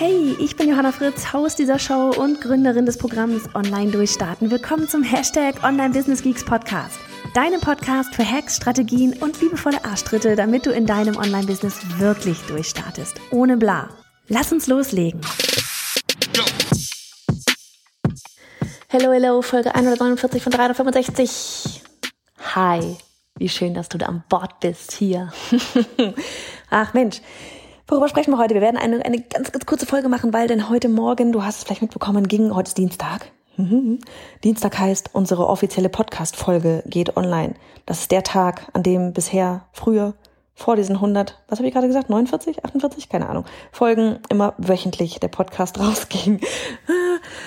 Hey, ich bin Johanna Fritz, Haus dieser Show und Gründerin des Programms Online Durchstarten. Willkommen zum Hashtag Online Business Geeks Podcast. Deinem Podcast für Hacks, Strategien und liebevolle Arschtritte, damit du in deinem Online-Business wirklich durchstartest. Ohne bla. Lass uns loslegen. Hello, hello, Folge 149 von 365. Hi, wie schön, dass du da an Bord bist hier. Ach Mensch. Worüber sprechen wir heute? Wir werden eine, eine ganz, ganz kurze Folge machen, weil denn heute Morgen, du hast es vielleicht mitbekommen, ging, heute ist Dienstag. Mhm. Dienstag heißt, unsere offizielle Podcast-Folge geht online. Das ist der Tag, an dem bisher früher vor diesen 100, was habe ich gerade gesagt, 49, 48, keine Ahnung, Folgen immer wöchentlich der Podcast rausging.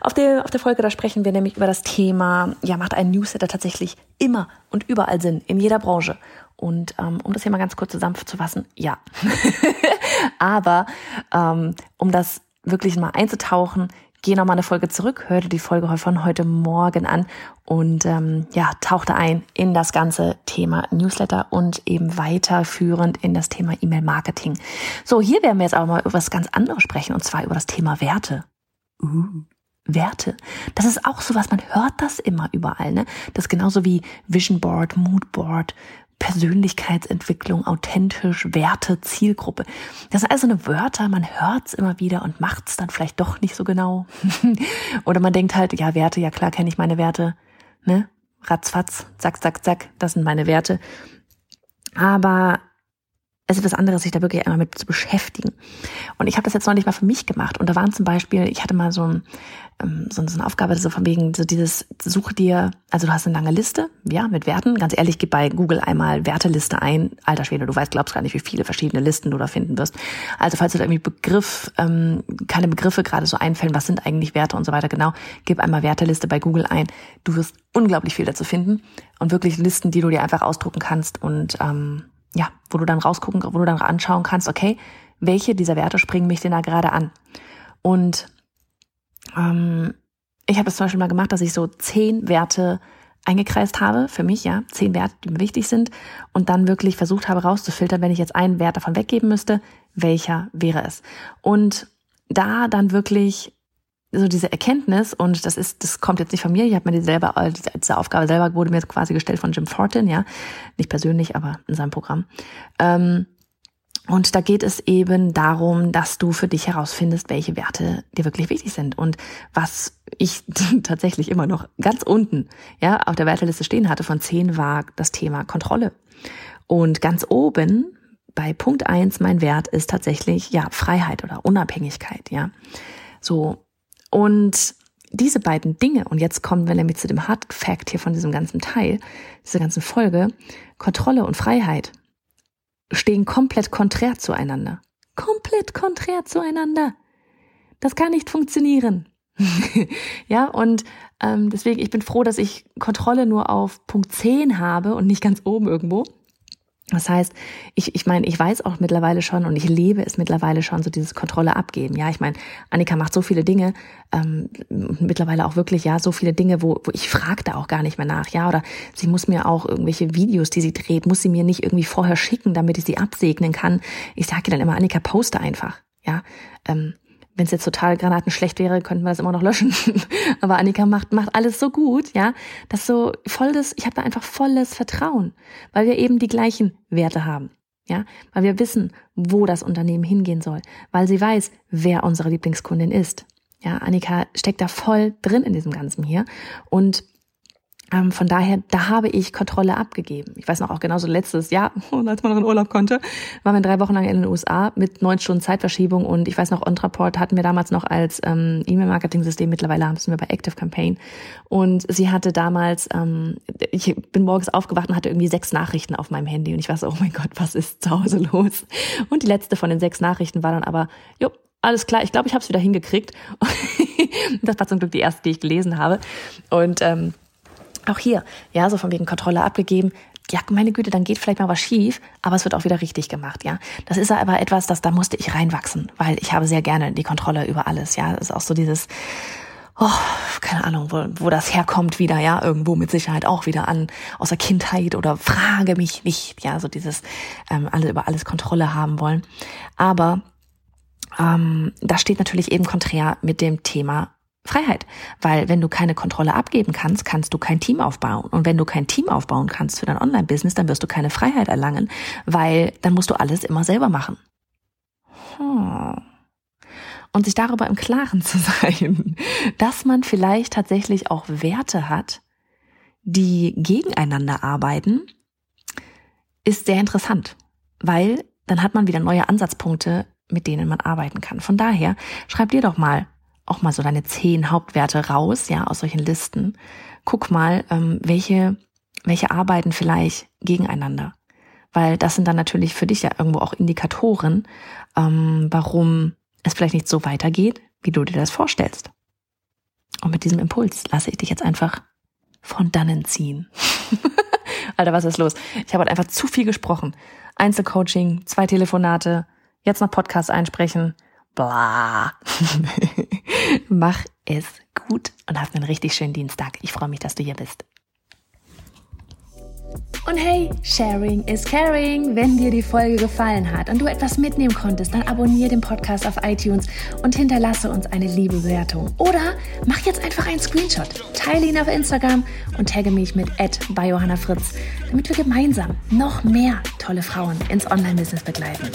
Auf der, auf der Folge, da sprechen wir nämlich über das Thema, ja, macht ein Newsletter tatsächlich immer und überall Sinn, in jeder Branche. Und ähm, um das hier mal ganz kurz zusammenzufassen, ja. Aber ähm, um das wirklich mal einzutauchen, geh noch mal eine Folge zurück, hör dir die Folge von heute Morgen an und ähm, ja, tauchte ein in das ganze Thema Newsletter und eben weiterführend in das Thema E-Mail-Marketing. So, hier werden wir jetzt aber mal über was ganz anderes sprechen und zwar über das Thema Werte. Uh. Werte. Das ist auch so was, man hört das immer überall, ne? Das ist genauso wie Vision Board, Mood Board, Persönlichkeitsentwicklung, authentisch, Werte, Zielgruppe. Das sind also eine Wörter, man hört's immer wieder und macht's dann vielleicht doch nicht so genau. Oder man denkt halt, ja, Werte, ja klar kenne ich meine Werte, ne? Ratzfatz, zack, zack, zack, das sind meine Werte. Aber es ist was anderes, sich da wirklich einmal mit zu beschäftigen. Und ich habe das jetzt nicht mal für mich gemacht. Und da waren zum Beispiel, ich hatte mal so, ein, ähm, so, eine Aufgabe, so von wegen, so dieses, such dir, also du hast eine lange Liste, ja, mit Werten. Ganz ehrlich, gib bei Google einmal Werteliste ein. Alter Schwede, du weißt, glaubst gar nicht, wie viele verschiedene Listen du da finden wirst. Also falls du da irgendwie Begriff, ähm, keine Begriffe gerade so einfällen, was sind eigentlich Werte und so weiter, genau, gib einmal Werteliste bei Google ein. Du wirst unglaublich viel dazu finden. Und wirklich Listen, die du dir einfach ausdrucken kannst und ähm, ja, wo du dann rausgucken, wo du dann anschauen kannst, okay, welche dieser Werte springen mich denn da gerade an? Und ähm, ich habe es zum Beispiel mal gemacht, dass ich so zehn Werte eingekreist habe, für mich, ja, zehn Werte, die mir wichtig sind, und dann wirklich versucht habe rauszufiltern, wenn ich jetzt einen Wert davon weggeben müsste, welcher wäre es? Und da dann wirklich so diese Erkenntnis, und das ist, das kommt jetzt nicht von mir, ich habe mir die selber, diese Aufgabe selber wurde mir quasi gestellt von Jim Fortin, ja, nicht persönlich, aber in seinem Programm. Ähm, und da geht es eben darum, dass du für dich herausfindest, welche Werte dir wirklich wichtig sind. Und was ich tatsächlich immer noch ganz unten, ja, auf der Werteliste stehen hatte von zehn war das Thema Kontrolle. Und ganz oben bei Punkt eins mein Wert ist tatsächlich, ja, Freiheit oder Unabhängigkeit, ja. So, und diese beiden Dinge, und jetzt kommen wir nämlich zu dem Hard Fact hier von diesem ganzen Teil, dieser ganzen Folge, Kontrolle und Freiheit stehen komplett konträr zueinander. Komplett konträr zueinander. Das kann nicht funktionieren. ja, und ähm, deswegen, ich bin froh, dass ich Kontrolle nur auf Punkt 10 habe und nicht ganz oben irgendwo. Das heißt, ich, ich meine, ich weiß auch mittlerweile schon und ich lebe es mittlerweile schon, so dieses Kontrolle abgeben. Ja, ich meine, Annika macht so viele Dinge, ähm, mittlerweile auch wirklich, ja, so viele Dinge, wo, wo ich frage da auch gar nicht mehr nach, ja, oder sie muss mir auch irgendwelche Videos, die sie dreht, muss sie mir nicht irgendwie vorher schicken, damit ich sie absegnen kann. Ich sage dann immer, Annika, poste einfach, ja. Ähm, wenn es jetzt total granatenschlecht wäre, könnten wir das immer noch löschen. Aber Annika macht, macht alles so gut, ja, dass so volles, ich habe da einfach volles Vertrauen, weil wir eben die gleichen Werte haben. Ja, weil wir wissen, wo das Unternehmen hingehen soll, weil sie weiß, wer unsere Lieblingskundin ist. Ja, Annika steckt da voll drin in diesem Ganzen hier und ähm, von daher, da habe ich Kontrolle abgegeben. Ich weiß noch auch genauso letztes Jahr, als man noch in Urlaub konnte, waren wir drei Wochen lang in den USA mit neun Stunden Zeitverschiebung und ich weiß noch, Ontraport hatten wir damals noch als ähm, E-Mail-Marketing-System, mittlerweile haben wir bei Active Campaign und sie hatte damals, ähm, ich bin morgens aufgewacht und hatte irgendwie sechs Nachrichten auf meinem Handy und ich war so, oh mein Gott, was ist zu Hause los? Und die letzte von den sechs Nachrichten war dann aber, jo, alles klar, ich glaube, ich habe es wieder hingekriegt. das war zum Glück die erste, die ich gelesen habe. Und ähm, auch hier, ja, so von wegen Kontrolle abgegeben. Ja, meine Güte, dann geht vielleicht mal was schief, aber es wird auch wieder richtig gemacht, ja. Das ist aber etwas, das da musste ich reinwachsen, weil ich habe sehr gerne die Kontrolle über alles, ja. Das ist auch so dieses, oh, keine Ahnung, wo, wo das herkommt wieder, ja, irgendwo mit Sicherheit auch wieder an, aus der Kindheit oder frage mich nicht, ja, so dieses ähm, alle über alles Kontrolle haben wollen. Aber ähm, das steht natürlich eben konträr mit dem Thema Freiheit. Weil wenn du keine Kontrolle abgeben kannst, kannst du kein Team aufbauen. Und wenn du kein Team aufbauen kannst für dein Online-Business, dann wirst du keine Freiheit erlangen, weil dann musst du alles immer selber machen. Hm. Und sich darüber im Klaren zu sein, dass man vielleicht tatsächlich auch Werte hat, die gegeneinander arbeiten, ist sehr interessant, weil dann hat man wieder neue Ansatzpunkte, mit denen man arbeiten kann. Von daher, schreib dir doch mal auch mal so deine zehn Hauptwerte raus, ja, aus solchen Listen. Guck mal, ähm, welche, welche arbeiten vielleicht gegeneinander. Weil das sind dann natürlich für dich ja irgendwo auch Indikatoren, ähm, warum es vielleicht nicht so weitergeht, wie du dir das vorstellst. Und mit diesem Impuls lasse ich dich jetzt einfach von dannen ziehen. Alter, was ist los? Ich habe halt einfach zu viel gesprochen. Einzelcoaching, zwei Telefonate, jetzt noch Podcast einsprechen bla. Mach es gut und hab einen richtig schönen Dienstag. Ich freue mich, dass du hier bist. Und hey, Sharing is Caring. Wenn dir die Folge gefallen hat und du etwas mitnehmen konntest, dann abonniere den Podcast auf iTunes und hinterlasse uns eine liebe Bewertung. Oder mach jetzt einfach einen Screenshot, teile ihn auf Instagram und tagge mich mit bei Johanna Fritz, damit wir gemeinsam noch mehr tolle Frauen ins Online-Business begleiten.